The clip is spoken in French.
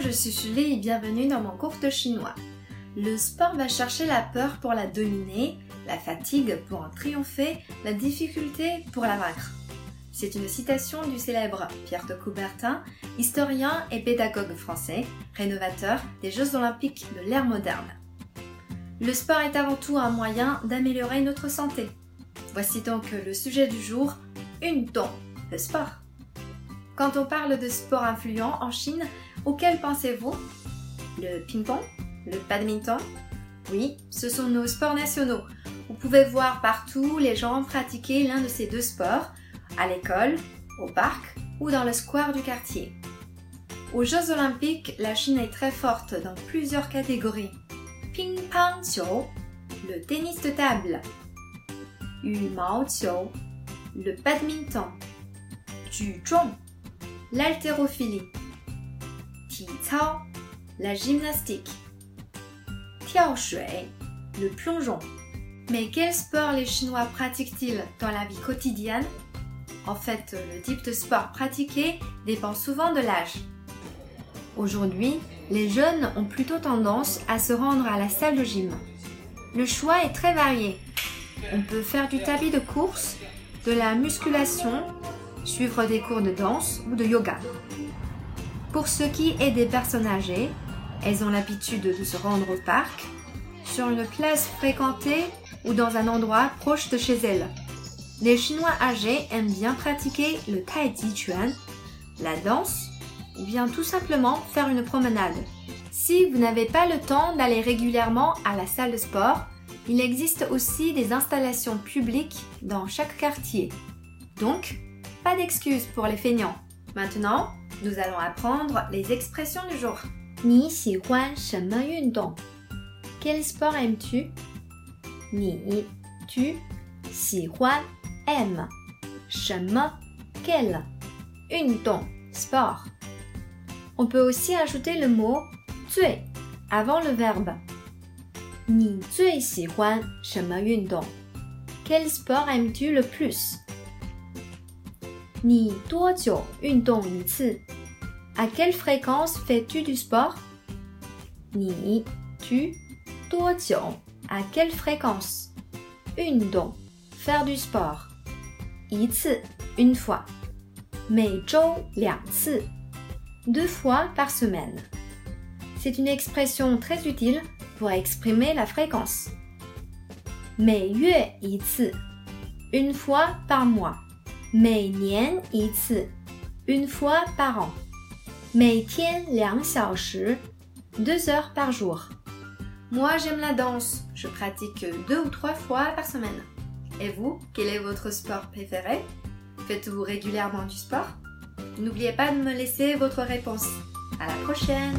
je suis Julie et bienvenue dans mon cours de chinois. Le sport va chercher la peur pour la dominer, la fatigue pour en triompher, la difficulté pour la vaincre. C'est une citation du célèbre Pierre de Coubertin, historien et pédagogue français, rénovateur des Jeux olympiques de l'ère moderne. Le sport est avant tout un moyen d'améliorer notre santé. Voici donc le sujet du jour, une ton, le sport. Quand on parle de sport influent en Chine, auquel pensez-vous? Le ping-pong? Le badminton? Oui, ce sont nos sports nationaux. Vous pouvez voir partout les gens pratiquer l'un de ces deux sports, à l'école, au parc ou dans le square du quartier. Aux Jeux olympiques, la Chine est très forte dans plusieurs catégories. Ping-pong le tennis de table. Yu Mao le badminton. Du zhong, l'haltérophilie. Ti la gymnastique. Tiao Shui, le plongeon. Mais quel sport les Chinois pratiquent-ils dans la vie quotidienne? En fait, le type de sport pratiqué dépend souvent de l'âge. Aujourd'hui, les jeunes ont plutôt tendance à se rendre à la salle de gym. Le choix est très varié. On peut faire du tapis de course, de la musculation, suivre des cours de danse ou de yoga. Pour ce qui est des personnes âgées, elles ont l'habitude de se rendre au parc, sur une place fréquentée ou dans un endroit proche de chez elles. Les Chinois âgés aiment bien pratiquer le Tai Chi Chuan, la danse ou bien tout simplement faire une promenade. Si vous n'avez pas le temps d'aller régulièrement à la salle de sport, il existe aussi des installations publiques dans chaque quartier. Donc, pas d'excuses pour les feignants. Maintenant, nous allons apprendre les expressions du jour. Ni Quel sport aimes-tu? Ni, tu, aime. quel? Sport. On peut aussi ajouter le mot 最 avant le verbe. Ni Quel sport aimes-tu le plus? Ni À quelle fréquence fais-tu du sport Ni tu À quelle fréquence Faire du sport. une fois. 每周两次deux fois par semaine. C'est une expression très utile pour exprimer la fréquence. 每月一次, une fois par mois. 每年一次, une fois par an. 每天两小时, deux heures par jour. Moi, j'aime la danse. Je pratique deux ou trois fois par semaine. Et vous, quel est votre sport préféré Faites-vous régulièrement du sport N'oubliez pas de me laisser votre réponse. À la prochaine